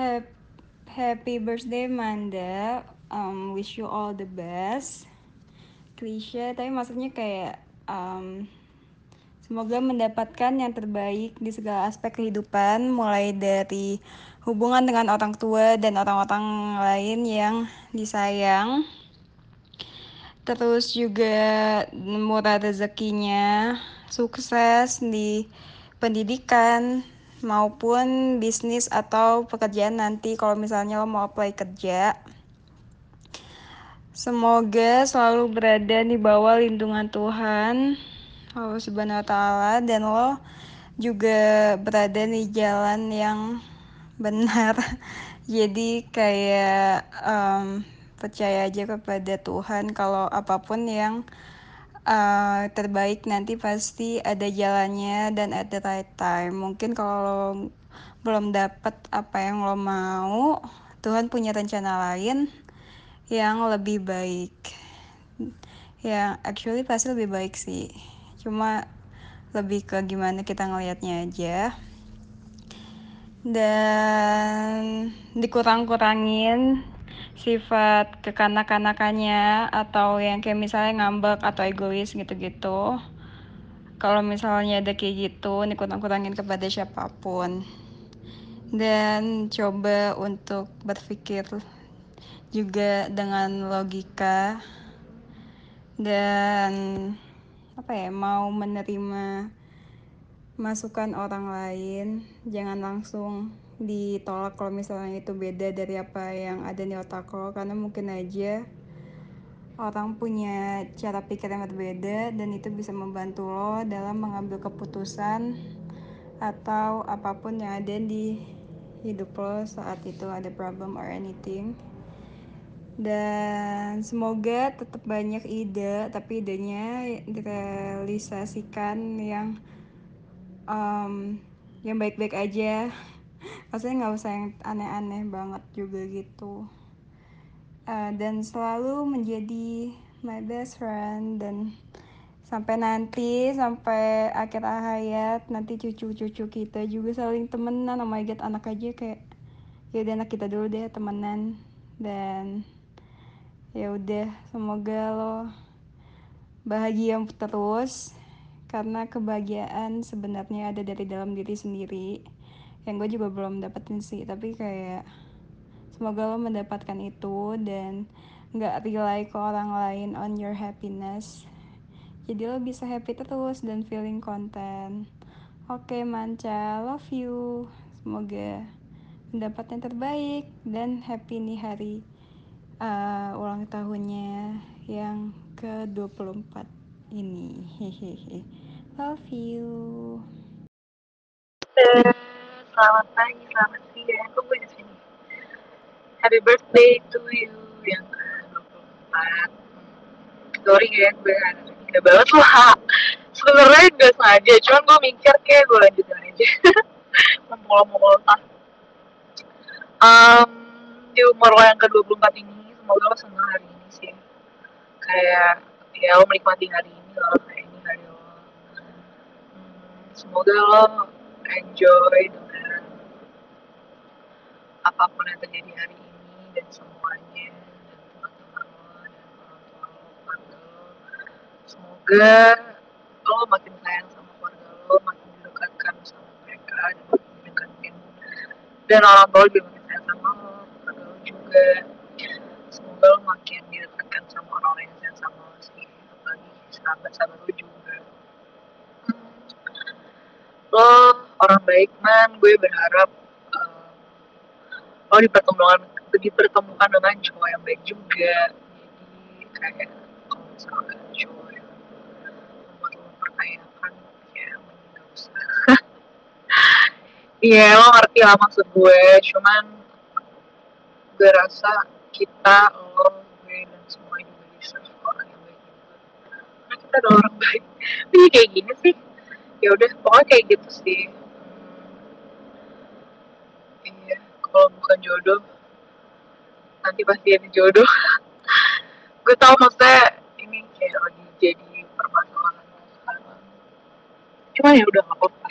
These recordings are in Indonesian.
Hap- Happy birthday Manda. Um, wish you all the best. Klise, tapi maksudnya kayak um, semoga mendapatkan yang terbaik di segala aspek kehidupan, mulai dari hubungan dengan orang tua dan orang-orang lain yang disayang. Terus juga murah rezekinya, sukses di pendidikan maupun bisnis atau pekerjaan nanti kalau misalnya lo mau apply kerja. Semoga selalu berada di bawah lindungan Tuhan Allah Subhanahu wa taala dan lo juga berada di jalan yang benar. Jadi kayak um, percaya aja kepada Tuhan kalau apa pun yang uh, terbaik nanti pasti ada jalannya dan at the right time. Mungkin kalau belum dapat apa yang lo mau, Tuhan punya rencana lain yang lebih baik. Ya, actually pasti lebih baik sih. Cuma lebih ke gimana kita ngelihatnya aja. Dan dikurang-kurangin sifat kekanak-kanakannya atau yang kayak misalnya ngambek atau egois gitu-gitu. Kalau misalnya ada kayak gitu, dikurang-kurangin kepada siapa pun. Dan coba untuk berpikir juga dengan logika dan apa ya mau menerima masukan orang lain jangan langsung ditolak kalau misalnya itu beda dari apa yang ada di otak lo. Karena mungkin aja orang punya cara pikir yang berbeda dan itu bisa membantu lo dalam mengambil keputusan atau apa pun yang ada di hidup lo saat itu ada problem or anything. Dan semoga tetap banyak ide tapi idenya direalisasikan yang um, yang baik-baik aja maksudnya nggak usah yang aneh-aneh banget juga gitu. Uh, dan selalu menjadi my best friend dan sampai nanti sampai akhir hayat nanti cucu-cucu kita juga saling temenan. Oh my god anak aja kayak ya udah anak kita dulu deh temenan. Dan ya udah semoga lo bahagia terus karena kebahagiaan sebenarnya ada dari dalam diri sendiri yang gue juga belum dapetin sih tapi kayak semoga lo mendapatkan itu dan nggak rely ke orang lain on your happiness. Jadi lo bisa happy terus dan feeling content oke okay, manca love you. Semoga mendapat yang terbaik dan happy nih hari uh, ulang tahunnya yang ke-24 ini. Hehehe. Love you selamat pagi selamat siang. Gue di sini. Happy birthday to you yang ke-24 sorry ya gue ada banget lah. Sebenarnya gak sengaja cuman gue mikir kayak gue lanjutin aja. Mumpung lo um, di umur lo yang ke-24 ini semoga lo senang hari ini sih. Kayak ya lo menikmati hari ini lo kayak ini hari lo. Hmm, semoga lo enjoy apa pun yang terjadi hari ini dan semuanya dan teman-teman dan orang tua lo semoga lo makin sayang sama keluarga lo makin didekatkan sama mereka dan makin didekatin dan orang tua lebih makin sayang sama lo keluarga lo juga. Semoga lo makin didekatkan sama orang-orang yang sayang sama lo sih apalagi sahabat-sahabat lo juga. Lo orang baik man. Gue berharap lo dipertemukan dipertemukan dengan cowok yang baik juga. Jadi kayak kalau misalkan cowok yang membuat lo ya nggak usah. Iya lo ngerti lah maksud gue. Cuman gue rasa kita lo gue dan semua juga bisa orang yang baik juga. Karena kita adalah orang baik. Tapi kayak gini sih. Ya udah pokoknya kayak gitu sih hmm, iya kalau bukan jodoh nanti pasti ada jodoh. Gue tau maksudnya ini kayak lagi jadi permasalahan sekarang. Cuma ya udah gak apa-apa.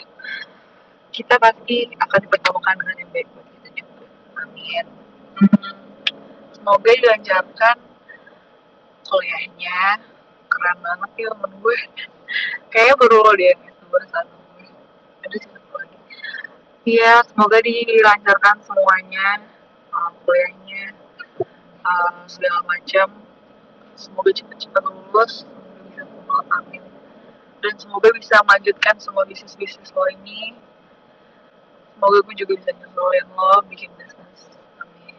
Kita pasti akan dipertemukan dengan yang baik buat kita juga. Amin. Semoga dilancarkan kuliahnya. Keren banget ya temen gue. Kayaknya baru lo yang sebuah satu iya semoga dilancarkan semuanya uh, kuliahnya uh, segala macam. Semoga cepat-cepat lulus bisa dan semoga bisa melanjutkan semua bisnis bisnis lo ini. Semoga gue juga bisa nyusulin lo bikin bisnis amin.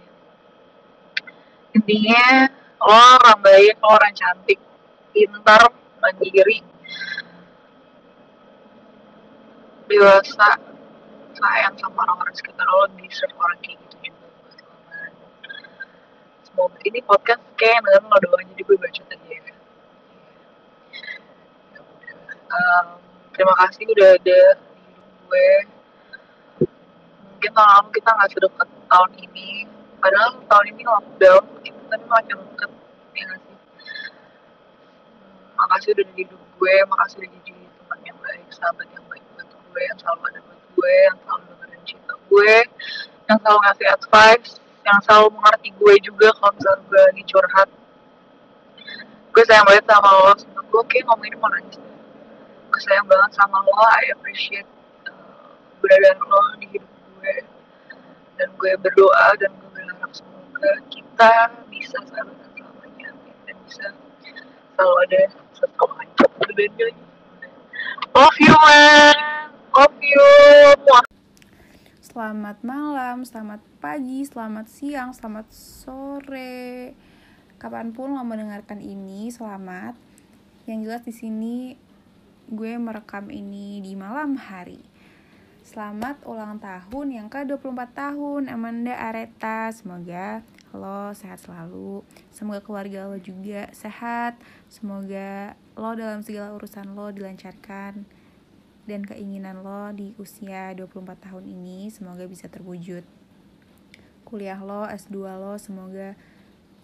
Intinya lo orang baik lo orang cantik. Pintar mandiri. Dewasa sayang sama orang-orang sekitar lo deserve orang kayak gitu juga kan semoga ini podcast kayak bener lo doang jadi gue baca tadi ya. Um, terima kasih udah ada di gue. Mungkin tahun lalu kita nggak sedekat tahun ini. Padahal tahun ini lockdown kita tapi makin deket ya gak sih? Makasih udah di hidup gue makasih udah jadi teman yang baik sahabat yang gue yang selalu ada buat gue yang selalu dengerin cinta gue yang selalu ngasih advice yang selalu mengerti gue juga kalau misalnya gue lagi curhat. Gue sayang banget sama lo sama gue kayak ngomongin mau nangis. Gue sayang banget sama lo I appreciate uh, keberadaan lo di hidup gue. Dan gue berdoa dan gue berharap semoga kita bisa dan selamanya dan bisa selalu ada setelah lanjut dan love you man Selamat malam, selamat pagi, selamat siang, selamat sore. Kapan pun lo mendengarkan ini, selamat. Yang jelas di sini gue merekam ini di malam hari. Selamat ulang tahun yang ke-24 tahun Amanda Areta. Semoga lo sehat selalu. Semoga keluarga lo juga sehat. Semoga lo dalam segala urusan lo dilancarkan dan keinginan lo di usia 24 tahun ini semoga bisa terwujud. Kuliah lo, S2 lo semoga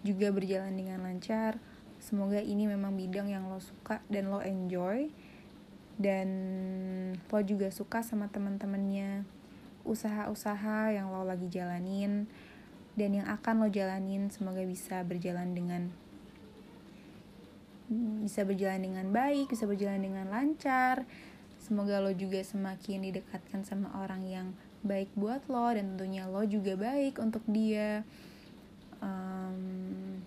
juga berjalan dengan lancar. Semoga ini memang bidang yang lo suka dan lo enjoy. Dan lo juga suka sama teman-temannya. Usaha-usaha yang lo lagi jalanin dan yang akan lo jalanin semoga bisa berjalan dengan bisa berjalan dengan baik, bisa berjalan dengan lancar, Semoga lo juga semakin didekatkan sama orang yang baik buat lo dan tentunya lo juga baik untuk dia. Um,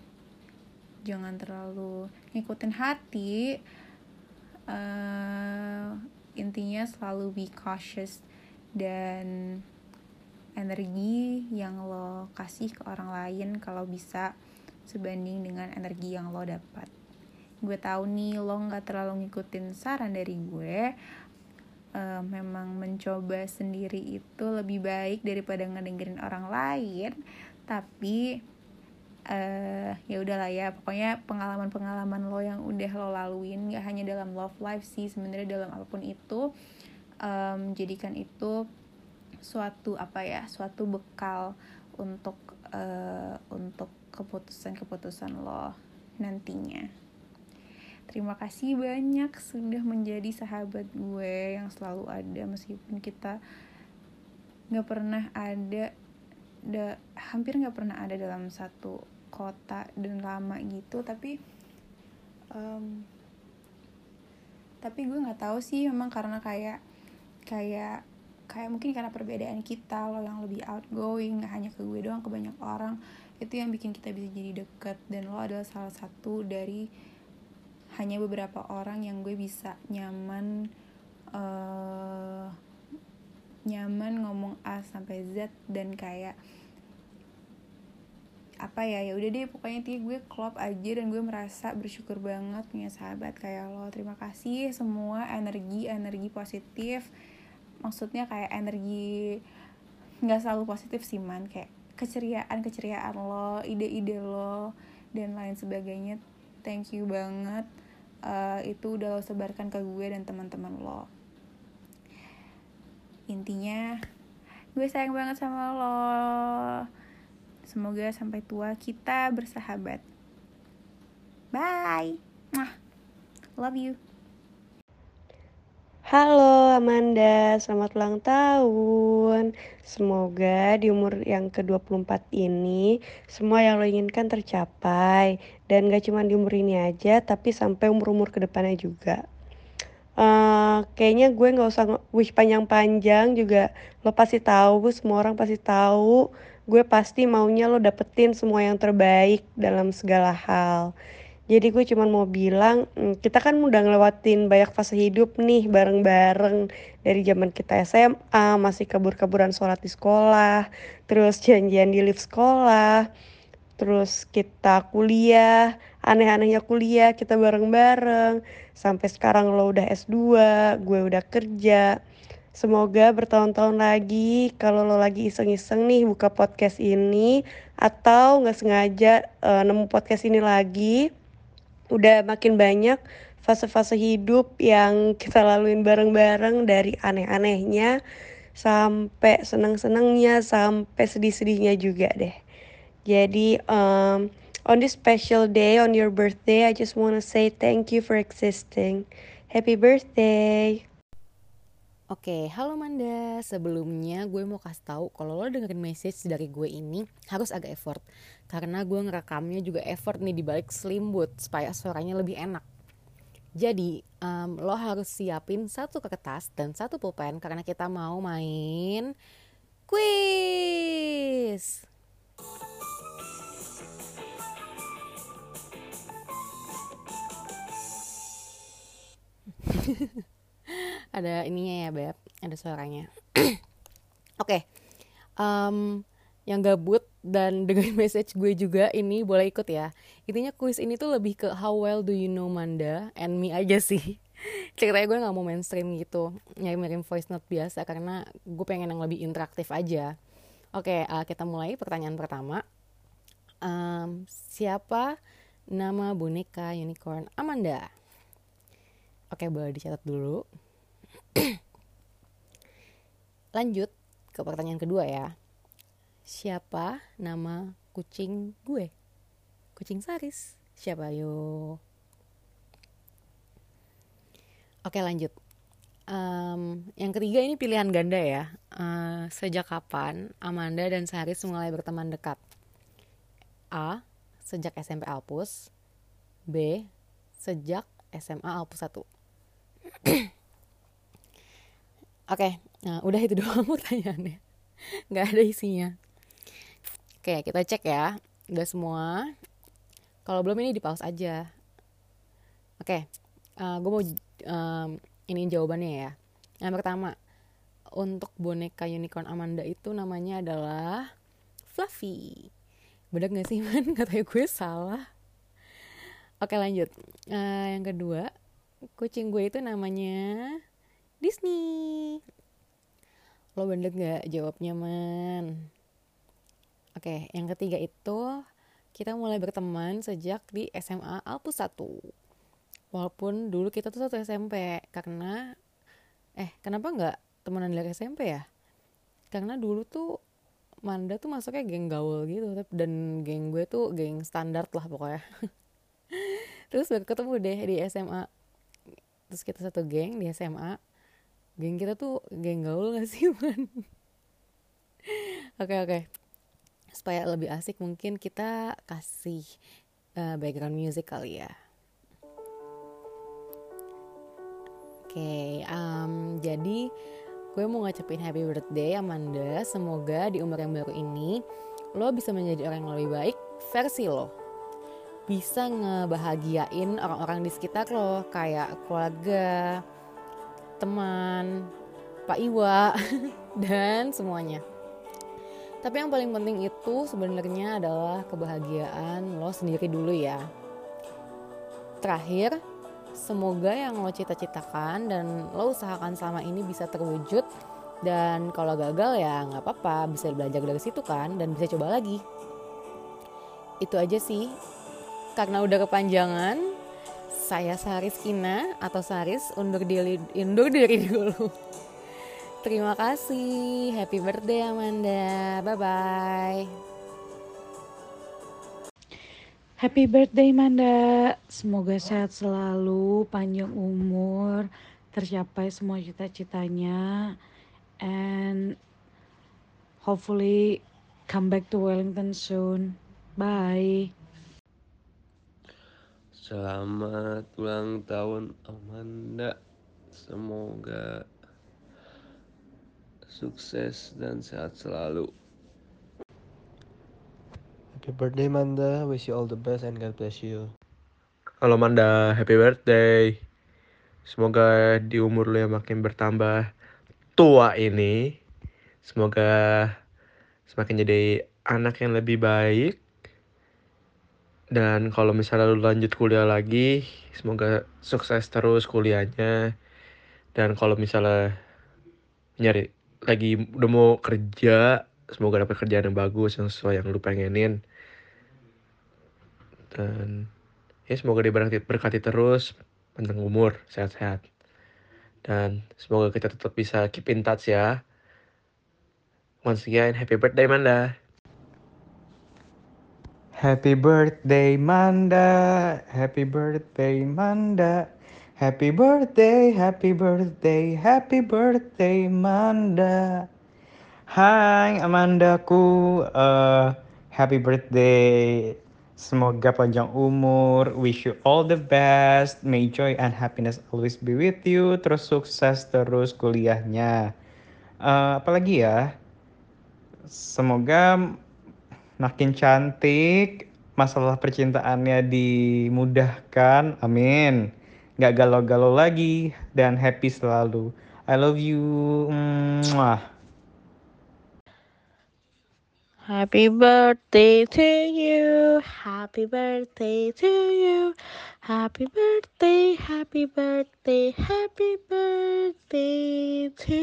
jangan terlalu ngikutin hati. Uh, intinya selalu be cautious dan energi yang lo kasih ke orang lain kalau bisa sebanding dengan energi yang lo dapat gue tahu nih lo nggak terlalu ngikutin saran dari gue uh, memang mencoba sendiri itu lebih baik daripada ngedengerin orang lain. Tapi uh, ya udahlah ya pokoknya pengalaman-pengalaman lo yang udah lo laluin gak hanya dalam love life sih sebenarnya dalam apa pun itu um, jadikan itu suatu apa ya suatu bekal untuk uh, untuk keputusan-keputusan lo nantinya Terima kasih banyak sudah menjadi sahabat gue yang selalu ada meskipun kita nggak pernah ada, da, hampir nggak pernah ada dalam satu kota dan lama gitu. Tapi um, tapi gue nggak tahu sih memang karena kayak kayak kayak mungkin karena perbedaan kita lo yang lebih outgoing gak hanya ke gue doang ke banyak orang itu yang bikin kita bisa jadi deket dan lo adalah salah satu dari hanya beberapa orang yang gue bisa nyaman uh, nyaman ngomong A sampai Z dan kayak apa ya ya udah deh pokoknya tiga gue klop aja dan gue merasa bersyukur banget punya sahabat kayak lo. Terima kasih semua energi energi positif. Maksudnya kayak energi nggak selalu positif sih man. Kayak keceriaan keceriaan lo ide-ide lo dan lain sebagainya. Thank you banget uh, itu udah lo sebarkan ke gue dan teman-teman lo. Intinya gue sayang banget sama lo. Semoga sampai tua kita bersahabat. Bye. Mwah. love you Halo Amanda, selamat ulang tahun. Semoga di umur yang ke-24 ini semua yang lo inginkan tercapai. Dan gak cuma di umur ini aja, tapi sampai umur-umur ke depannya juga. Uh, kayaknya gue gak usah wish panjang-panjang juga lo pasti tahu, semua orang pasti tahu. Gue pasti maunya lo dapetin semua yang terbaik dalam segala hal. Jadi gue cuma mau bilang, hmm, kita kan udah ngelewatin banyak fase hidup nih bareng-bareng dari zaman kita SMA, masih kabur-kaburan sholat di sekolah, terus janjian di lift sekolah, terus kita kuliah, aneh-anehnya kuliah kita bareng-bareng, sampai sekarang lo udah S2, gue udah kerja. Semoga bertahun-tahun lagi kalau lo lagi iseng-iseng nih buka podcast ini atau nggak sengaja uh, nemu podcast ini lagi, udah makin banyak fase-fase hidup yang kita laluin bareng-bareng dari aneh-anehnya sampai senang-senangnya sampai sedih-sedihnya juga deh. Jadi um, on this special day on your birthday, I just wanna say thank you for existing. Happy birthday. Oke, halo Manda. Sebelumnya gue mau kasih tahu kalau lo dengerin message dari gue ini harus agak effort. Karena gue ngerekamnya juga effort nih di balik slimbut supaya suaranya lebih enak. Jadi, um, lo harus siapin satu kertas dan satu pulpen karena kita mau main quiz. ada ininya ya beb. Ada suaranya. Oke. Okay. um, yang gabut dan dengan message gue juga ini boleh ikut ya. Intinya kuis ini tuh lebih ke how well do you know Manda and me aja sih. Ceritanya gue nggak mau mainstream gitu ngirim voice note biasa karena gue pengen yang lebih interaktif aja. Oke okay, uh, kita mulai pertanyaan pertama. Um, siapa nama boneka unicorn Amanda? Oke okay, boleh dicatat dulu Lanjut ke pertanyaan kedua ya. Siapa nama kucing gue? Kucing Saris. Siapa yo? Oke lanjut. Um, yang ketiga ini pilihan ganda ya. Uh, sejak kapan Amanda dan Saris mulai berteman dekat? A. Sejak SMP Alpus. B. Sejak SMA Alpus 1. Oke, nah udah itu doang pertanyaannya. Nggak ada isinya. Oke, kita cek ya. Udah semua. Kalau belum ini di pause aja. Oke, uh, eh, gue mau um, ini jawabannya ya. Yang pertama, untuk boneka unicorn Amanda itu namanya adalah Fluffy. Bener gak sih man? Katanya gue salah. Oke lanjut. Uh, yang kedua, kucing gue itu namanya Disney. Lo bener gak jawabnya, Man? Oke, yang ketiga itu kita mulai berteman sejak di SMA Alpus 1. Walaupun dulu kita tuh satu SMP, karena eh kenapa nggak temenan dari SMP ya? Karena dulu tuh Manda tuh masuknya geng gaul gitu dan geng gue tuh geng standar lah pokoknya. Terus baru ketemu deh di SMA. Terus kita satu geng di SMA geng kita tuh geng gaul gak sih man? Oke oke. Supaya lebih asik mungkin kita kasih uh, background music kali ya. Oke okay, um, jadi gue mau ngecapin happy birthday Amanda. Semoga di umur yang baru ini lo bisa menjadi orang yang lebih baik versi lo. Bisa ngebahagiain orang-orang di sekitar lo kayak keluarga teman, Pak Iwa, dan semuanya. Tapi yang paling penting itu sebenarnya adalah kebahagiaan lo sendiri dulu ya. Terakhir, semoga yang lo cita-citakan dan lo usahakan selama ini bisa terwujud dan kalau gagal ya nggak apa-apa bisa belajar dari situ kan dan bisa coba lagi itu aja sih karena udah kepanjangan saya Saris Kina atau Saris undur diri, undur diri dulu. Terima kasih. Happy birthday Amanda. Bye bye. Happy birthday Manda. Semoga sehat selalu, panjang umur tercapai semua cita-citanya and hopefully come back to Wellington soon. Bye. Selamat ulang tahun Amanda. Semoga sukses dan sehat selalu. Happy birthday Manda, wish you all the best and God bless you. Halo Manda, happy birthday. Semoga di umur lu yang makin bertambah tua ini, semoga semakin jadi anak yang lebih baik. Dan kalau misalnya lu lanjut kuliah lagi, semoga sukses terus kuliahnya. Dan kalau misalnya nyari lagi udah mau kerja, semoga dapat kerjaan yang bagus yang sesuai yang lu pengenin. Dan ya semoga diberkati berkati terus, panjang umur, sehat-sehat. Dan semoga kita tetap bisa keep in touch ya. Once again, happy birthday Manda. Happy birthday Manda, happy birthday Manda, happy birthday, happy birthday, happy birthday Manda. Hai Amandaku, uh, happy birthday. Semoga panjang umur, wish you all the best, may joy and happiness always be with you, terus sukses terus kuliahnya. Uh, apalagi ya, semoga makin cantik, masalah percintaannya dimudahkan, amin. Gak galau-galau lagi, dan happy selalu. I love you. Mwah. Happy birthday to you. Happy birthday to you. Happy birthday, happy birthday, happy birthday to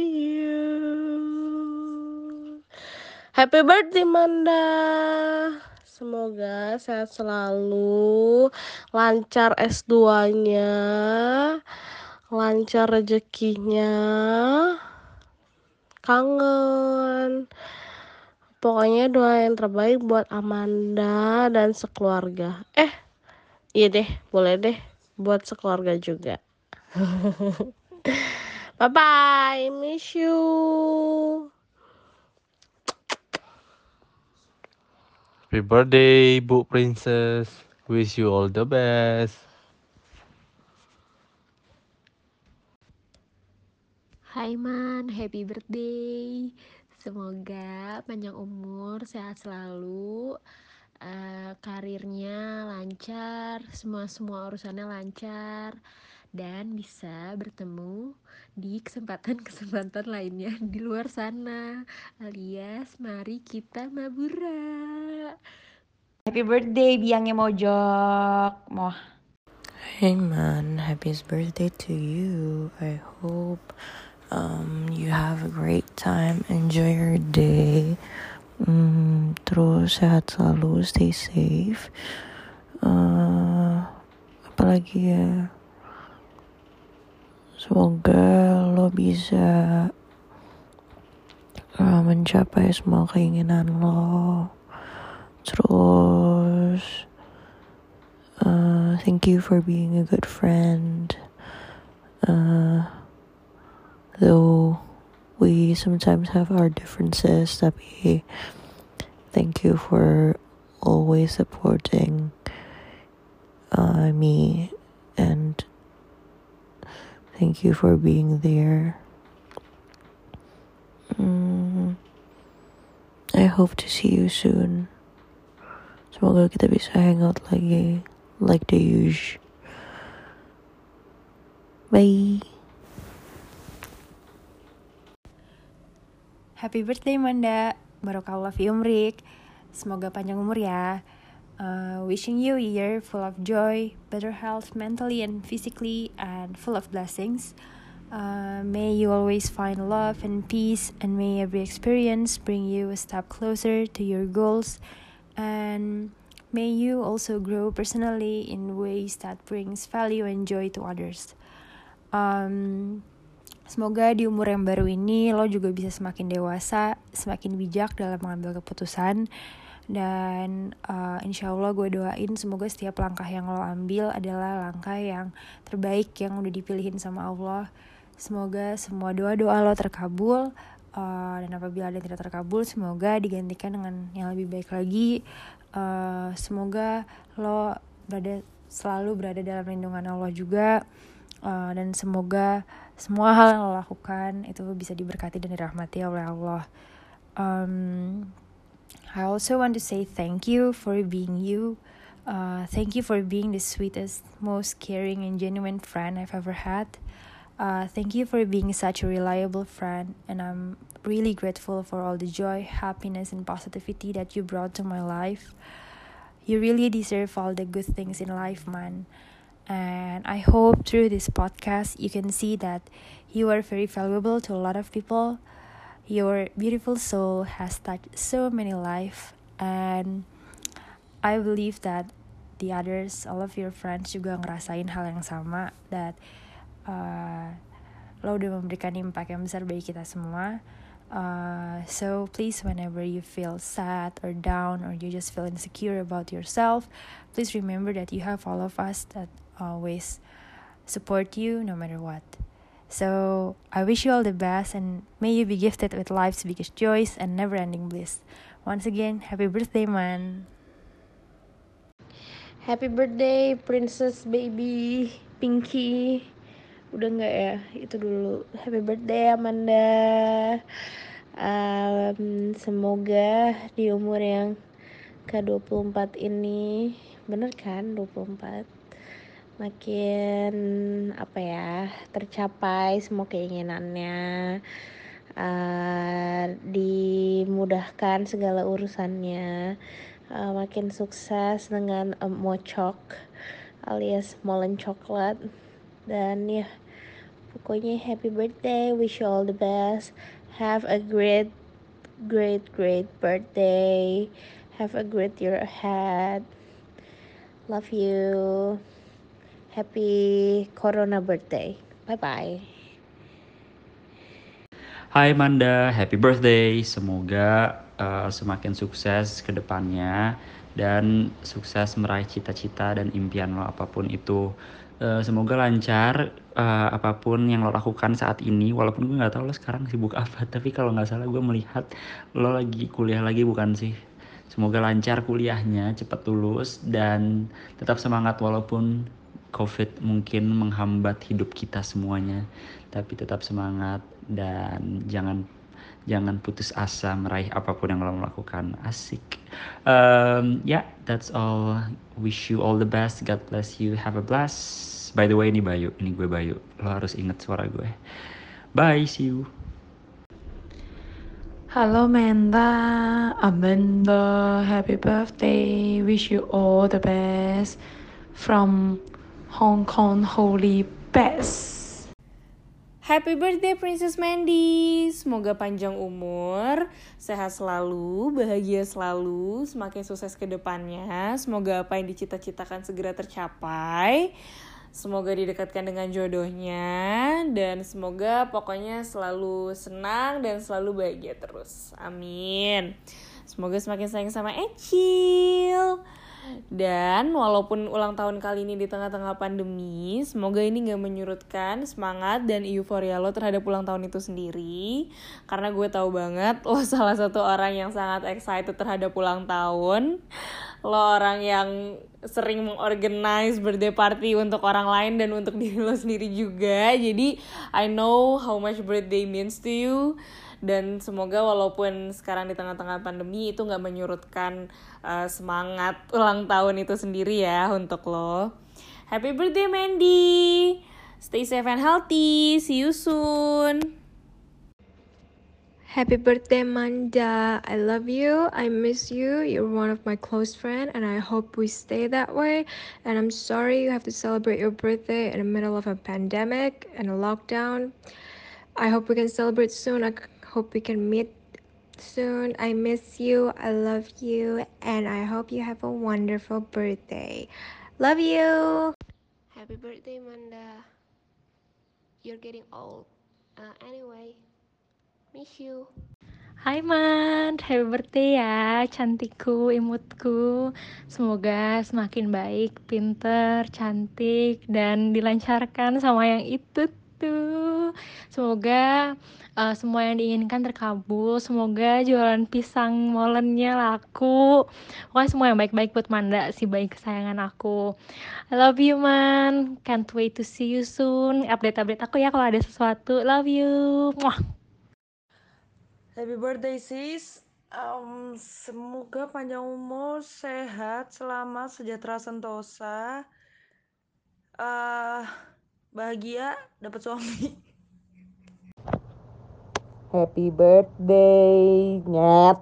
you. Happy birthday Manda. Semoga sehat selalu, lancar S2-nya, lancar rezekinya, kangen. Pokoknya doa yang terbaik buat Amanda dan sekeluarga. Eh, iya deh, boleh deh buat sekeluarga juga. bye bye, miss you. Happy birthday Bu Princess. Wish you all the best. Hai Man, happy birthday. Semoga panjang umur, sehat selalu, uh, karirnya lancar, semua semua urusannya lancar, dan bisa bertemu di kesempatan-kesempatan lainnya di luar sana. Alias, mari kita mabura. Happy birthday biangnya mojok. Moh. Hey man, happiest birthday to you. I hope um, you have a great time, enjoy your day. Mm, terus sehat selalu, stay safe. Uh, apalagi ya, semoga lo bisa uh, mencapai semua keinginan lo. Terus, uh, thank you for being a good friend. Uh, though we sometimes have our differences tapi thank you for always supporting uh, me and thank you for being there. Mm, I hope to see you soon. Semoga kita bisa hangout lagi like the usual. Bye. Happy birthday Manda, Barokallah fi umrik. Semoga panjang umur ya. Uh, wishing you a year full of joy, better health mentally and physically, and full of blessings. Uh, may you always find love and peace, and may every experience bring you a step closer to your goals. And may you also grow personally in ways that brings value and joy to others. Um, Semoga di umur yang baru ini lo juga bisa semakin dewasa, semakin bijak dalam mengambil keputusan, dan uh, insya Allah gue doain semoga setiap langkah yang lo ambil adalah langkah yang terbaik yang udah dipilihin sama Allah. Semoga semua doa doa lo terkabul uh, dan apabila ada yang tidak terkabul semoga digantikan dengan yang lebih baik lagi. Uh, semoga lo berada selalu berada dalam lindungan Allah juga. Uh, dan semoga semua hal yang lo lakukan itu bisa diberkati dan dirahmati oleh Allah. Um, I also want to say thank you for being you. Uh, thank you for being the sweetest, most caring, and genuine friend I've ever had. Uh, thank you for being such a reliable friend, and I'm really grateful for all the joy, happiness, and positivity that you brought to my life. You really deserve all the good things in life, man. And I hope through this podcast you can see that you are very valuable to a lot of people your beautiful soul has touched so many lives and I believe that the others, all of your friends juga ngerasain hal yang sama that uh, lo udah memberikan impact yang besar bagi kita semua. Uh, so please whenever you feel sad or down or you just feel insecure about yourself, please remember that you have all of us that always support you no matter what. So I wish you all the best and may you be gifted with life's biggest joys and never ending bliss. Once again, happy birthday, man. Happy birthday, princess baby Pinky. Udah nggak ya? Itu dulu. Happy birthday, Amanda. Um, semoga di umur yang ke-24 ini, bener kan 24? Makin apa ya tercapai semua keinginannya uh, dimudahkan segala urusannya uh, makin sukses dengan um, mocok alias molen coklat. Dan ya pokoknya happy birthday wish you all the best have a great great great birthday have a great year ahead. Love you Happy Corona birthday. Bye bye. Hai Manda, happy birthday. Semoga uh, semakin sukses ke depannya dan sukses meraih cita-cita dan impian lo apa pun itu. Uh, semoga lancar uh, apa pun yang lo lakukan saat ini. Walaupun gue nggak tahu lo sekarang sibuk apa, tapi kalau nggak salah gue melihat lo lagi kuliah lagi bukan sih? Semoga lancar kuliahnya, cepat lulus dan tetap semangat walaupun COVID mungkin menghambat hidup kita semuanya, tapi tetap semangat dan jangan jangan putus asa meraih apa pun yang lo lakukan. Asik. Um, ya, yeah, that's all. Wish you all the best. God bless you. Have a blast. By the way, ini Bayu. Ini gue Bayu. Lo harus inget suara gue. Bye. See you. Halo Menta, Amanda, happy birthday. Wish you all the best from Hong Kong Holy Best. Happy birthday Princess Mandy. Semoga panjang umur, sehat selalu, bahagia selalu, semakin sukses ke depannya. Semoga apa yang dicita-citakan segera tercapai. Semoga didekatkan dengan jodohnya dan semoga pokoknya selalu senang dan selalu bahagia terus. Amin. Semoga semakin sayang sama Ecil. Dan walaupun ulang tahun kali ini di tengah-tengah pandemi, semoga ini gak menyurutkan semangat dan euforia lo terhadap ulang tahun itu sendiri. Karena gue tahu banget lo salah satu orang yang sangat excited terhadap ulang tahun. Lo orang yang sering mengorganize birthday party untuk orang lain dan untuk diri lo sendiri juga. Jadi I know how much birthday means to you dan semoga walaupun sekarang di tengah-tengah pandemi itu nggak menyurutkan uh, semangat ulang tahun itu sendiri ya untuk lo. Happy birthday Mandy. Stay safe and healthy. See you soon. Happy birthday, Manda. I love you. I miss you. You're one of my close friends, and I hope we stay that way. And I'm sorry you have to celebrate your birthday in the middle of a pandemic and a lockdown. I hope we can celebrate soon. I hope we can meet soon. I miss you. I love you. And I hope you have a wonderful birthday. Love you. Happy birthday, Manda. You're getting old. Uh, anyway, miss you. Hai Man, happy birthday ya, cantikku, imutku. Semoga semakin baik, pinter, cantik, dan dilancarkan sama yang itu tuh. Semoga uh, semua yang diinginkan terkabul. Semoga jualan pisang molennya laku. Pokoknya semua yang baik-baik buat Manda, si baik kesayangan aku. I love you man, can't wait to see you soon. Update-update aku ya kalau ada sesuatu. Love you. Muah. Happy birthday sis. Um, semoga panjang umur, sehat, selamat, sejahtera, sentosa. Uh, bahagia, dapat suami. Happy birthday, nyet.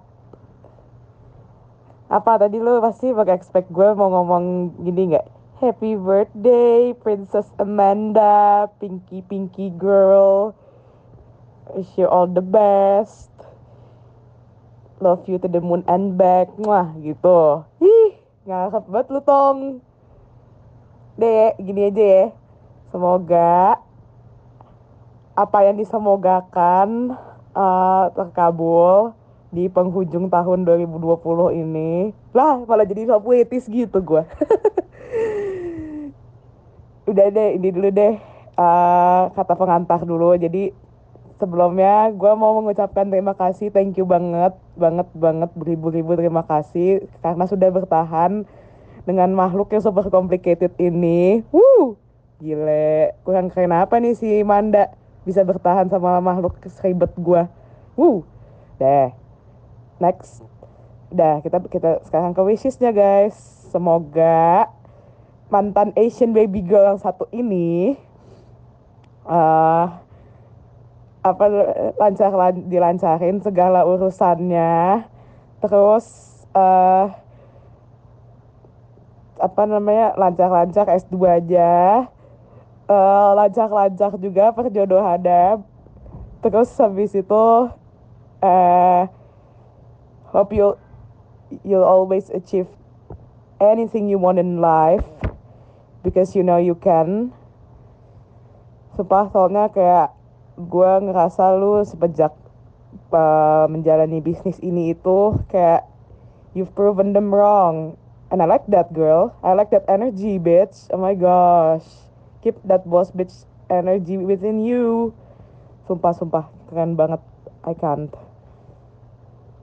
Apa tadi lu pasti pakai expect gue mau ngomong gini nggak? Happy birthday, Princess Amanda, Pinky Pinky Girl. Wish you all the best love you to the moon and back wah gitu ih nggak banget lu tong deh gini aja ya semoga apa yang disemogakan uh, terkabul di penghujung tahun 2020 ini. Lah malah jadi so puitis gitu gue udah deh ini dulu deh. Uh, kata pengantar dulu. Jadi sebelumnya gue mau mengucapkan terima kasih, thank you banget, banget, banget, beribu-ribu terima kasih karena sudah bertahan dengan makhluk yang super complicated ini. Wuh, gile, kurang keren apa nih si Manda bisa bertahan sama makhluk seribet gue. Wuh, deh, next, dah kita kita sekarang ke wishesnya guys. Semoga mantan Asian baby girl yang satu ini uh, apa lancar lan, dilancarin segala urusannya. Terus uh, apa namanya lancar-lancar S2 aja uh, lancar-lancar juga perjodohannya terus habis itu uh, hope you you'll always achieve anything you want in life because you know you can. Sumpah soalnya kayak gue ngerasa lu semenjak uh, menjalani bisnis ini itu kayak you've proven them wrong. And I like that girl. I like that energy bitch. Oh my gosh keep that boss bitch energy within you. Sumpah sumpah. Keren banget. I can't.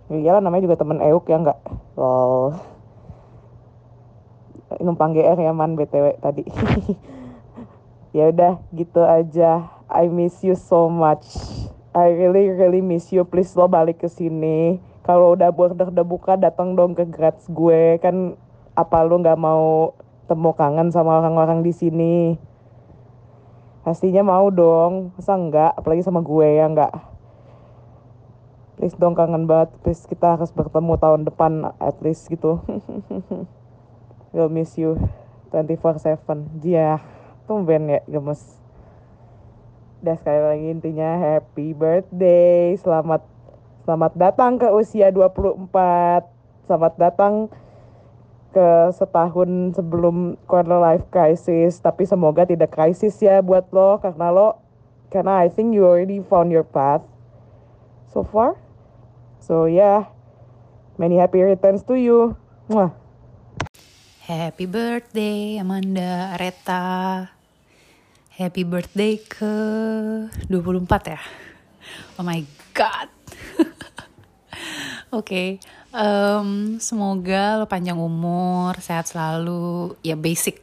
Iya lah namanya juga temen Euk ya nggak lol. Numpang GR ya man btw tadi. Ya udah gitu aja. I miss you so much. I really really miss you. Please lo balik ke sini. Kalau udah border udah buka datang dong ke Grats gue. Kan apa lo nggak mau temu kangen sama orang-orang di sini? Pastinya mau dong. Masa enggak? Apalagi sama gue ya enggak. Please dong kangen banget. Please kita harus bertemu tahun depan at least gitu. We'll miss you 24/7. Dia yeah. tumben ya gemes udah sekali lagi intinya happy birthday selamat selamat datang ke usia 24 selamat datang ke setahun sebelum quarter life crisis tapi semoga tidak krisis ya buat lo karena lo karena I think you already found your path so far so yeah many happy returns to you Mwah. Happy birthday Amanda Areta Happy birthday ke 24 ya. Oh my god. Oke, okay. Um, semoga lo panjang umur, sehat selalu. Ya basic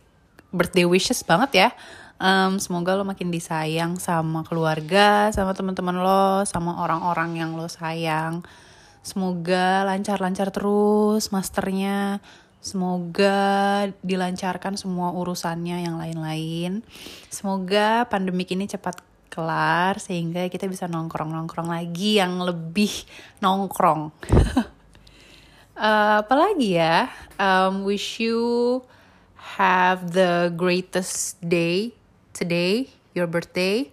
birthday wishes banget ya. Um, semoga lo makin disayang sama keluarga, sama teman-teman lo, sama orang-orang yang lo sayang. Semoga lancar-lancar terus masternya Semoga dilancarkan semua urusannya yang lain-lain. Semoga pandemik ini cepat kelar sehingga kita bisa nongkrong-nongkrong lagi yang lebih nongkrong. uh, apalagi ya, um, wish you have the greatest day today, your birthday,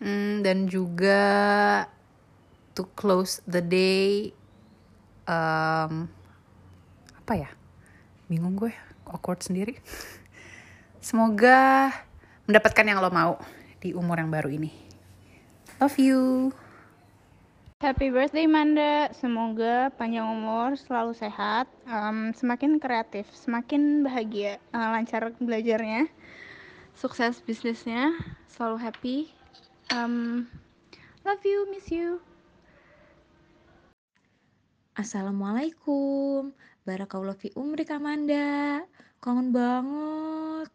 mm, dan juga to close the day, um, apa ya? bingung gue awkward sendiri. Semoga mendapatkan yang lo mau di umur yang baru ini. Love you Happy birthday Manda, semoga panjang umur, selalu sehat, um, semakin kreatif, semakin bahagia, uh, lancar belajarnya, sukses bisnisnya, selalu happy. Um, love you, miss you. Assalamualaikum, Barakallah fi umrik Amanda Kangen banget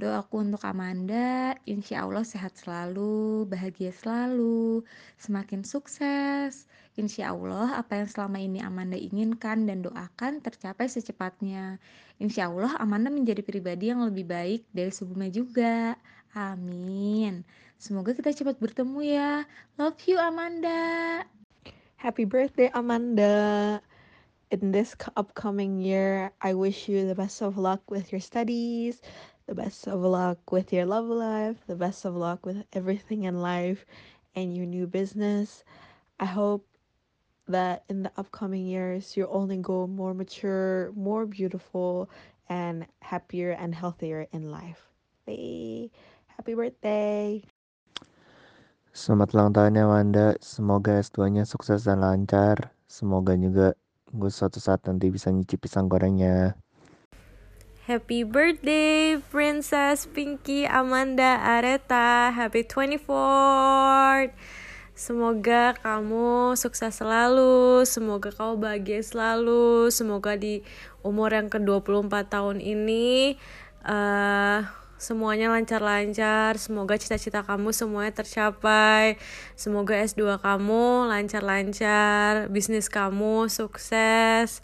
Doaku untuk Amanda, insya Allah sehat selalu, bahagia selalu, semakin sukses. Insya Allah apa yang selama ini Amanda inginkan dan doakan tercapai secepatnya. Insya Allah Amanda menjadi pribadi yang lebih baik dari sebelumnya juga. Amin. Semoga kita cepat bertemu ya. Love you Amanda. Happy birthday, Amanda. In this upcoming year, I wish you the best of luck with your studies, the best of luck with your love life, the best of luck with everything in life and your new business. I hope that in the upcoming years, you'll only go more mature, more beautiful, and happier and healthier in life. Bye. Happy birthday. Selamat ulang tahun ya Wanda, semoga S2-nya sukses dan lancar. Semoga juga gue suatu saat nanti bisa nyicip pisang gorengnya. Happy birthday Princess Pinky Amanda Areta. Happy 24th Semoga kamu sukses selalu. Semoga kamu bahagia selalu. Semoga di umur yang ke-24 tahun ini uh, Semuanya lancar-lancar. Semoga cita-cita kamu semuanya tercapai. Semoga S2 kamu lancar-lancar. Bisnis kamu sukses.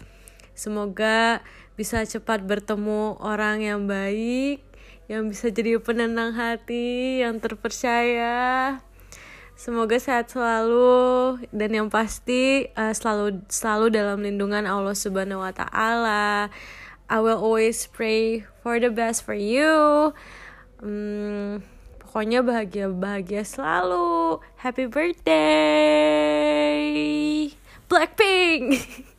Semoga bisa cepat bertemu orang yang baik, yang bisa jadi penenang hati, yang terpercaya. Semoga sehat selalu dan yang pasti uh, selalu selalu dalam lindungan Allah Subhanahu wa taala. I will always pray for the best for you. Hmm, pokoknya bahagia-bahagia selalu. Happy birthday. Blackpink.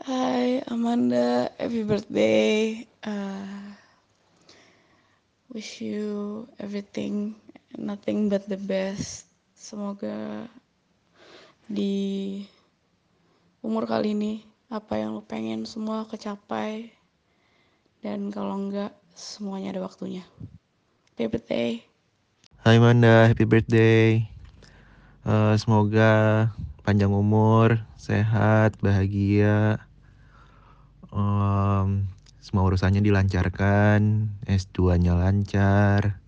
Hai Amanda, happy birthday. Uh, wish you everything, nothing but the best. Semoga di umur kali ini apa yang lo pengen semua kecapai. Dan kalau enggak, semuanya ada waktunya. Happy birthday. Hai Manda, happy birthday. Eh, semoga panjang umur, sehat, bahagia. Em, semua urusannya dilancarkan, S2-nya lancar,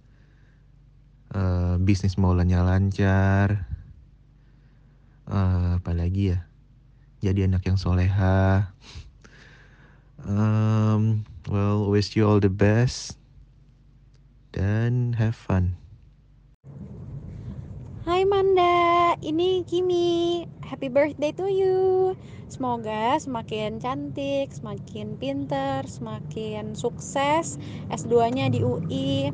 eh, bisnis maulanya lancar. Eh, apalagi ya? Jadi anak yang soleha. Um, well, wish you all the best dan have fun. Hai Manda, ini Kimi. Happy birthday to you. Semoga semakin cantik, semakin pinter, semakin sukses. S2-nya di UI.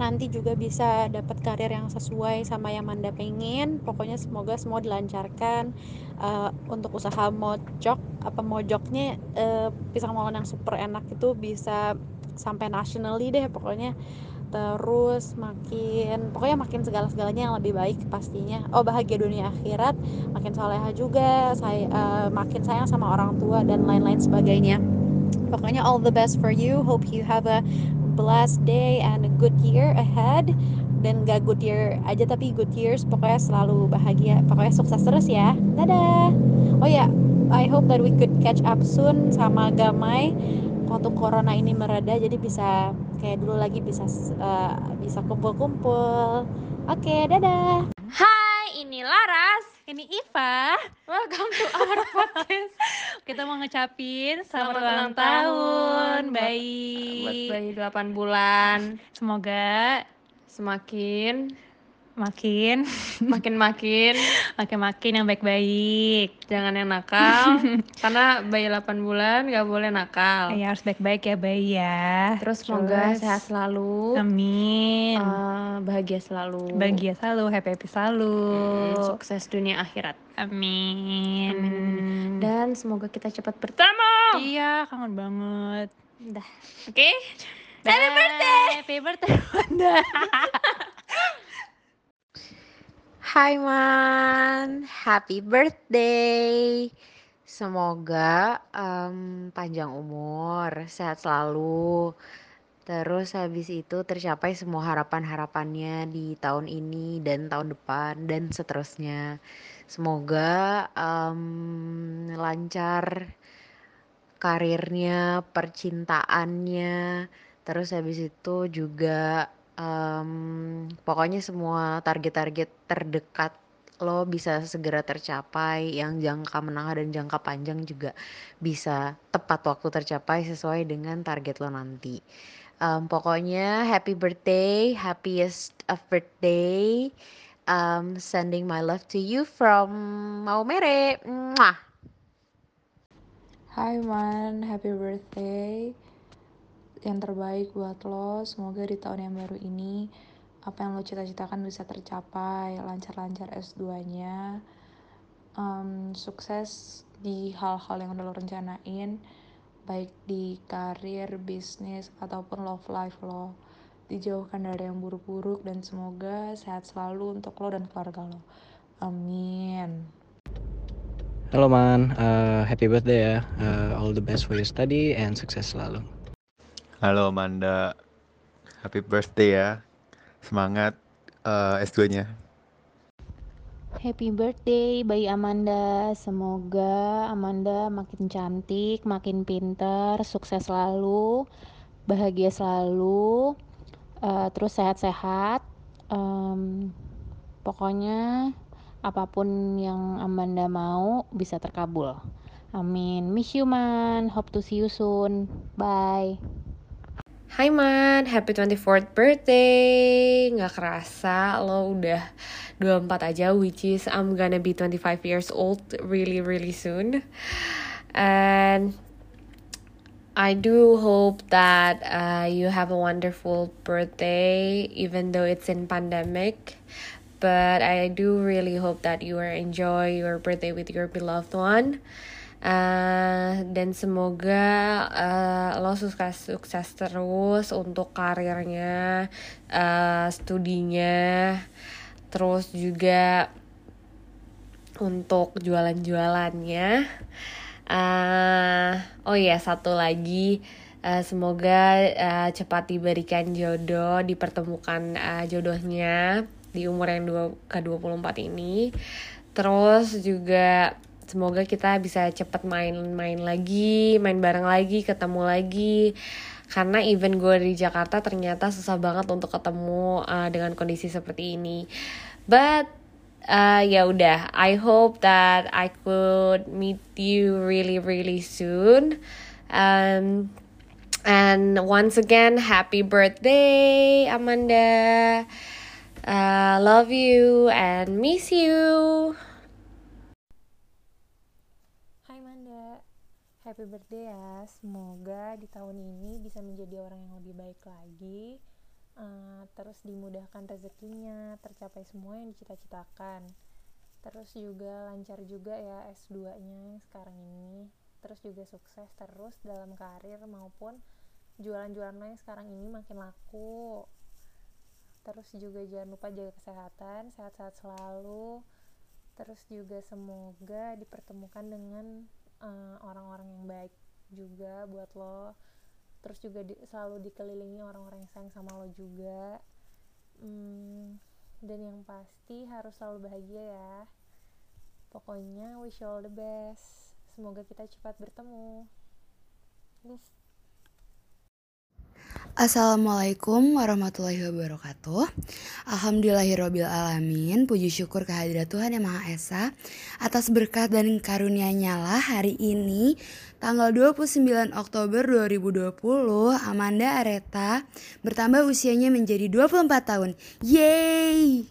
Nanti juga bisa dapat karir yang sesuai sama yang Manda pengen. Pokoknya semoga semua dilancarkan. Eh, untuk usaha mojok, apa mojoknya eh, pisang molen yang super enak itu bisa sampai nationally deh pokoknya terus makin pokoknya makin segala-segalanya yang lebih baik pastinya. Oh bahagia dunia akhirat makin soleha juga saya eh, makin sayang sama orang tua dan lain-lain sebagainya. Pokoknya all the best for you. Hope you have a blessed day and a good year ahead. Dan gak good year aja tapi good years. Pokoknya selalu bahagia. Pokoknya sukses terus ya. Dadah. Oh ya I hope that we could catch up soon sama Gamai waktu corona ini mereda jadi bisa kayak dulu lagi bisa eh, bisa kumpul-kumpul oke dadah Hai, ini Laras. Ini Iva. Welcome to our podcast. Kita mau ngecapin selamat, ulang tahun, bayi. Buat bayi 8 bulan. Semoga semakin makin makin makin makin makin yang baik-baik. Jangan yang nakal karena bayi 8 bulan gak boleh nakal. Ya harus baik-baik ya bayi ya. Terus semoga Terus, sehat selalu. Amin. eh, bahagia selalu. Bahagia selalu, happy happy selalu. Mm, sukses dunia akhirat. Amin. Amin. Dan semoga kita cepat bertemu. Iya, kangen banget. Dah. Oke. Happy birthday. Happy birthday, Wanda. Hai Man, happy birthday. Semoga em, panjang umur, sehat selalu. Terus habis itu tercapai semua harapan-harapannya di tahun ini dan tahun depan dan seterusnya. Semoga em, lancar karirnya, percintaannya, terus habis itu juga em, pokoknya semua target-target terdekat lo bisa segera tercapai, yang jangka menengah dan jangka panjang juga bisa tepat waktu tercapai sesuai dengan target lo nanti. Em, pokoknya happy birthday, happiest of birthday. Um, sending my love to you from Maumere. Hai Man, happy birthday. Yang terbaik buat lo, semoga di tahun yang baru ini apa yang lo cita-citakan bisa tercapai, lancar-lancar S2-nya. Em, sukses di hal-hal yang udah lo rencanain, baik di karir, bisnis, ataupun love life lo. Dijauhkan dari yang buruk-buruk dan semoga sehat selalu untuk lo dan keluarga lo. Amin. Halo Man, uh, happy birthday ya. Uh, all the best for your study and sukses selalu. Halo Amanda, happy birthday ya. Semangat eh, S2-nya. Happy birthday Bayi Amanda. Semoga Amanda makin cantik, makin pinter, sukses selalu, bahagia selalu, eh, terus sehat-sehat. Em, pokoknya apa pun yang Amanda mau bisa terkabul. Amin. Miss you man. Hope to see you soon. Bye. Hai Man, happy 24th birthday. Gak kerasa lo udah 24 aja Which is I'm gonna be 25 years old really really soon. And I do hope that uh, you have a wonderful birthday Even though it's in pandemic. But I do really hope that you will enjoy your birthday with your beloved one Uh, dan semoga uh, lo sukses sukses terus untuk karirnya, uh, studinya, terus juga untuk jualan-jualannya. Uh, oh ya satu lagi. Uh, semoga uh, cepat diberikan jodoh, dipertemukan uh, jodohnya di umur yang dua, ke-24 ini. Terus juga semoga kita bisa cepet main-main lagi, main bareng lagi, ketemu lagi. Karena event gue di Jakarta ternyata susah banget untuk ketemu uh, dengan kondisi seperti ini. But uh, ya udah, I hope that I could meet you really really soon. Um, and once again, happy birthday, Amanda. Uh, love you and miss you. Hai Manda, happy birthday ya. Semoga di tahun ini bisa menjadi orang yang lebih baik lagi. Eh, terus dimudahkan rezekinya, tercapai semua yang dicita-citakan. Terus juga lancar juga ya S2-nya yang sekarang ini. Terus juga sukses terus dalam karir maupun jualan-jualan yang sekarang ini makin laku. Terus juga jangan lupa jaga kesehatan, sehat-sehat selalu terus juga semoga dipertemukan dengan eh, orang-orang yang baik juga buat lo. Terus juga di- selalu dikelilingi orang-orang yang sayang sama lo juga. Hmm, dan yang pasti harus selalu bahagia ya. Pokoknya wish you all the best. Semoga kita cepat bertemu. Yes. Assalamualaikum warahmatullahi wabarakatuh. Alhamdulillahirrohbil alamin Puji syukur kehadirat Tuhan Yang Maha Esa Atas berkat dan karunia-Nya lah hari ini Tanggal 29 Oktober 2020 Amanda Areta Bertambah usianya menjadi 24 tahun. Yeay!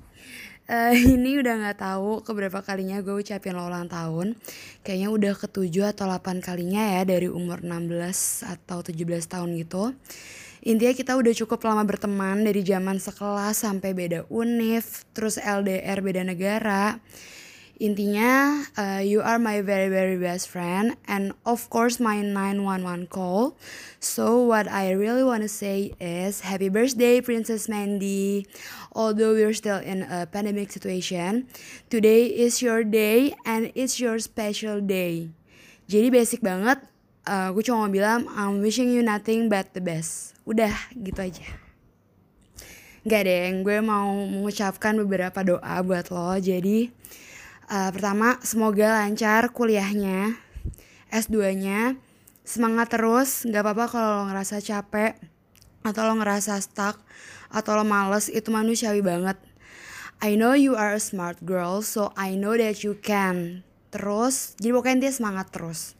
Eh, ini udah nggak tahu keberapa kalinya gue ucapin lo ulang tahun. Kayaknya udah ketujuh atau 8 kalinya ya Dari umur 16 atau 17 tahun gitu Intinya kita udah cukup lama berteman dari zaman sekelas sampai beda univ, terus LDR beda negara. Intinya, uh, you are my very very best friend and of course my 911 call. So what I really want to say is happy birthday Princess Mandy. Although we're still in a pandemic situation, today is your day and it's your special day. Jadi basic banget, uh, gue cuma mau bilang I'm wishing you nothing but the best. Udah gitu aja. Gak deh, gue mau mengucapkan beberapa doa buat lo. Jadi uh, pertama semoga lancar kuliahnya, S2-nya. Semangat terus, gak apa-apa kalau lo ngerasa capek atau lo ngerasa stuck atau lo males itu manusiawi banget. I know you are a smart girl, so I know that you can. Terus, jadi pokoknya dia semangat terus.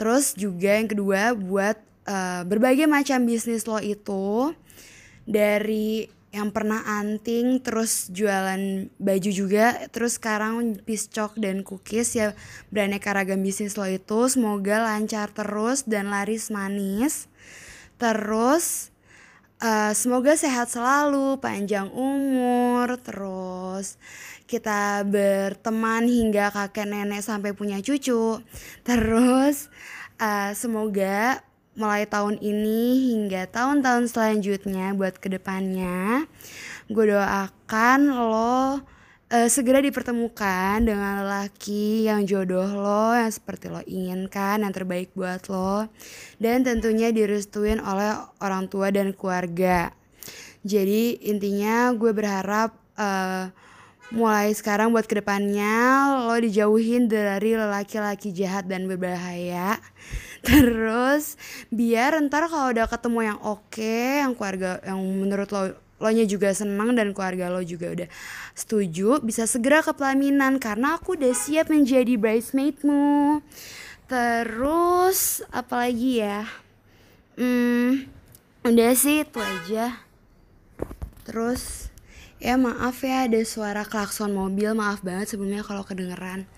Terus juga yang kedua buat uh, berbagai macam bisnis lo itu dari yang pernah anting terus jualan baju juga terus sekarang piscok dan cookies ya beraneka ragam bisnis lo itu. Semoga lancar terus dan laris manis. Terus uh, semoga sehat selalu panjang umur terus kita berteman hingga kakek nenek sampai punya cucu. Terus uh, semoga mulai tahun ini hingga tahun-tahun selanjutnya buat ke depannya gue doakan lo uh, segera dipertemukan dengan lelaki yang jodoh lo yang seperti lo inginkan yang terbaik buat lo dan tentunya direstuin oleh orang tua dan keluarga. Jadi intinya gue berharap uh, mulai sekarang buat ke depannya lo dijauhin dari lelaki-laki jahat dan berbahaya. Terus biar ntar kalau udah ketemu yang oke okay, yang keluarga yang menurut lo lo nya juga senang dan keluarga lo juga udah setuju bisa segera ke pelaminan karena aku udah siap menjadi bridesmaidmu. Terus apalagi ya? Hmm udah sih itu aja. Terus ya maaf ya ada suara klakson mobil. Maaf banget sebelumnya kalau kedengeran.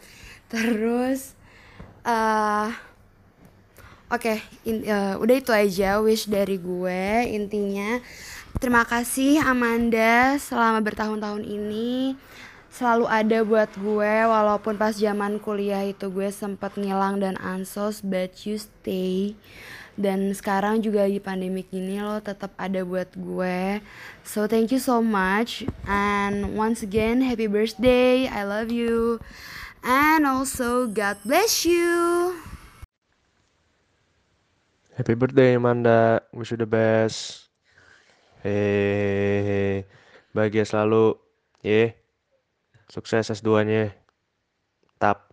Terus uh, Oke, okay, uh, udah itu aja wish dari gue. Intinya terima kasih Amanda selama bertahun-tahun ini. Selalu ada buat gue walaupun pas zaman kuliah itu gue sempat ngilang dan ansos but you stay dan sekarang juga di pandemik ini lo tetap ada buat gue so thank you so much and once again happy birthday I love you and also God bless you Happy birthday Amanda, wish you the best. Hehehe, bahagia selalu, ye. Yeah. Sukses S2-nya. Tap.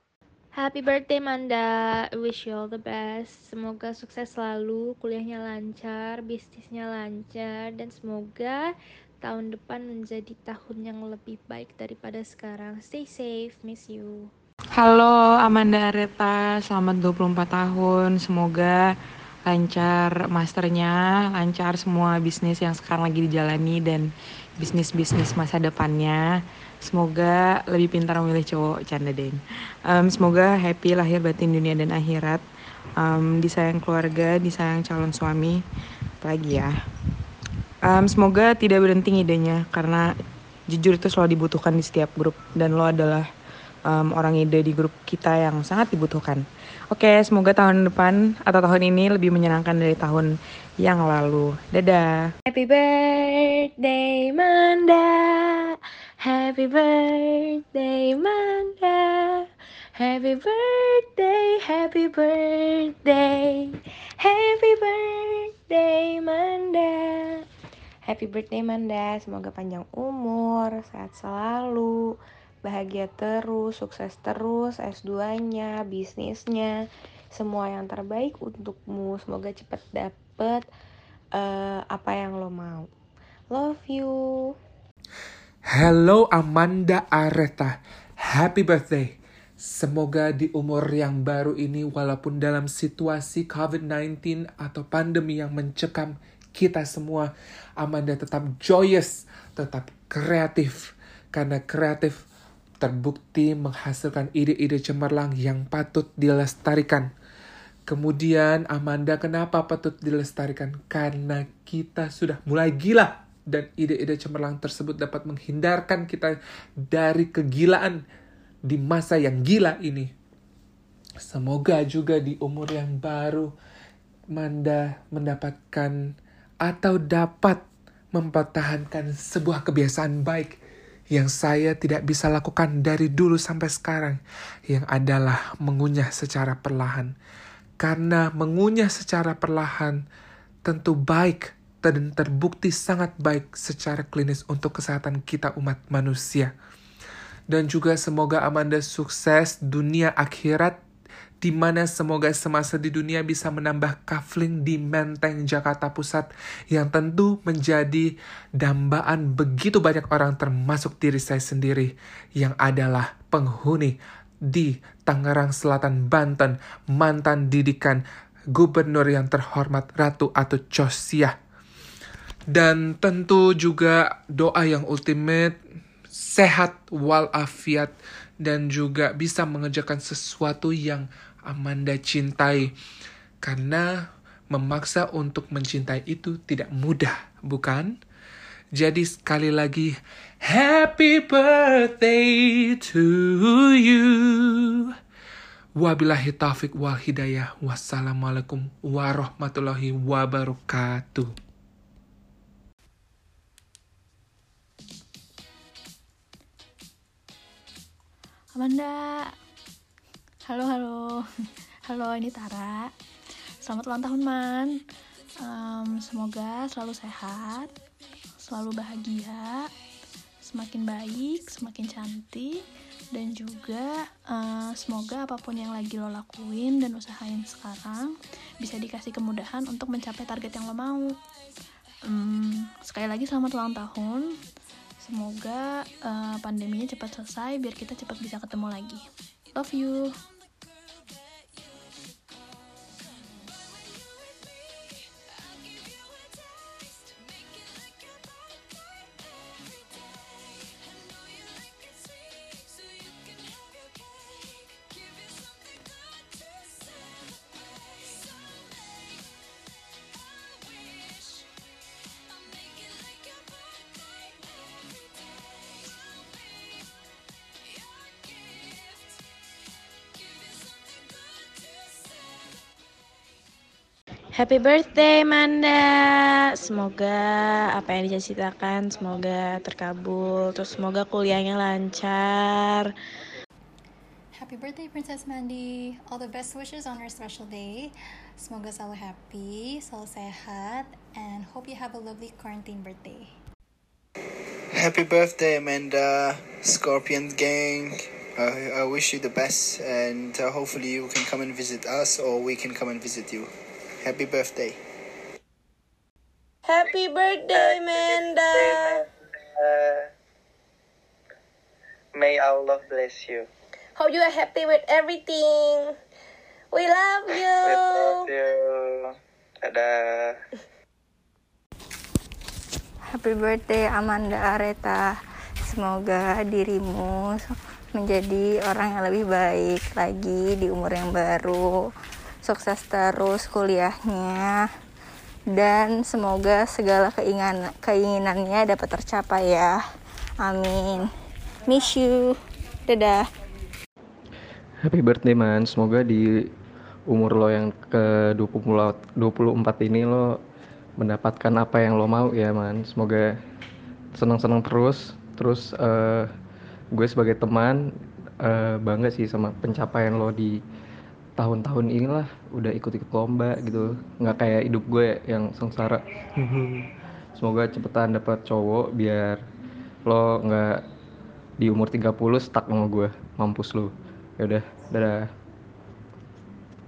Happy birthday Manda, wish you all the best. Semoga sukses selalu, kuliahnya lancar, bisnisnya lancar, dan semoga tahun depan menjadi tahun yang lebih baik daripada sekarang. Stay safe, miss you. Halo Amanda Areta, selamat 24 tahun. Semoga lancar masternya, lancar semua bisnis yang sekarang lagi dijalani dan bisnis-bisnis masa depannya. Semoga lebih pintar memilih cowok, canda deng. Um, semoga happy lahir batin dunia dan akhirat. Um, disayang keluarga, disayang calon suami, lagi ya. Um, semoga tidak berhenti idenya karena jujur itu selalu dibutuhkan di setiap grup dan lo adalah um, orang ide di grup kita yang sangat dibutuhkan. Oke, semoga tahun depan atau tahun ini lebih menyenangkan dari tahun yang lalu. Dadah. Happy birthday Manda. Happy birthday Manda. Happy birthday, happy birthday. Happy birthday Manda. Happy birthday Manda, semoga panjang umur, sehat selalu bahagia terus, sukses terus, S2-nya, bisnisnya, semua yang terbaik untukmu. Semoga cepat dapet uh, apa yang lo mau. Love you. Hello Amanda Areta, happy birthday. Semoga di umur yang baru ini walaupun dalam situasi COVID-19 atau pandemi yang mencekam kita semua, Amanda tetap joyous, tetap kreatif. Karena kreatif terbukti menghasilkan ide-ide cemerlang yang patut dilestarikan. Kemudian Amanda kenapa patut dilestarikan? Karena kita sudah mulai gila dan ide-ide cemerlang tersebut dapat menghindarkan kita dari kegilaan di masa yang gila ini. Semoga juga di umur yang baru Manda mendapatkan atau dapat mempertahankan sebuah kebiasaan baik yang saya tidak bisa lakukan dari dulu sampai sekarang, yang adalah mengunyah secara perlahan. Karena mengunyah secara perlahan tentu baik dan terbukti sangat baik secara klinis untuk kesehatan kita umat manusia. Dan juga semoga Amanda sukses dunia akhirat di mana semoga semasa di dunia bisa menambah kafling di Menteng Jakarta Pusat yang tentu menjadi dambaan begitu banyak orang termasuk diri saya sendiri yang adalah penghuni di Tangerang Selatan Banten mantan didikan gubernur yang terhormat Ratu atau Chosiah dan tentu juga doa yang ultimate sehat walafiat dan juga bisa mengerjakan sesuatu yang Amanda cintai. Karena memaksa untuk mencintai itu tidak mudah, bukan? Jadi sekali lagi, happy birthday to you. Wabillahi taufik wal hidayah. Wassalamualaikum warahmatullahi wabarakatuh. Amanda Halo halo. Halo ini Tara. Selamat ulang tahun Man. Um, Semoga selalu sehat Selalu bahagia Semakin baik Semakin cantik Dan juga uh, Semoga apa pun yang lagi lo lakuin Dan usahain sekarang Bisa dikasih kemudahan untuk mencapai target yang lo mau. Um, Sekali lagi selamat ulang tahun Semoga uh, pandeminya cepat selesai biar kita cepat bisa ketemu lagi. Love you. Happy birthday Manda. Semoga apa yang dicita-citakan semoga terkabul. Terus semoga kuliahnya lancar. Happy birthday Princess Mandy. All the best wishes on your special day. Semoga selalu happy, selalu sehat, and hope you have a lovely quarantine birthday. Happy birthday, Amanda, Scorpion Gang. Uh, I wish you the best, and uh, hopefully you can come and visit us, or we can come and visit you. Happy birthday. Happy birthday Manda. Uh, may Allah bless you. Hope you are happy with everything. We love you. We love you. Dadah. Happy birthday Amanda Areta. Semoga dirimu menjadi orang yang lebih baik lagi di umur yang baru. Sukses terus kuliahnya. Dan semoga segala keinginan keinginannya dapat tercapai ya. Amin. Miss you. Dadah. Happy birthday man, semoga di umur lo yang ke 20, 24 ini lo mendapatkan apa yang lo mau ya man. Semoga senang-senang terus, terus uh, gue sebagai teman uh, bangga sih sama pencapaian lo di tahun-tahun inilah udah ikut-ikut lomba gitu. Nggak kayak hidup gue yang sengsara. Semoga cepetan dapat cowok biar lo nggak di umur 30 stuck sama gue. Mampus lo ya udah dadah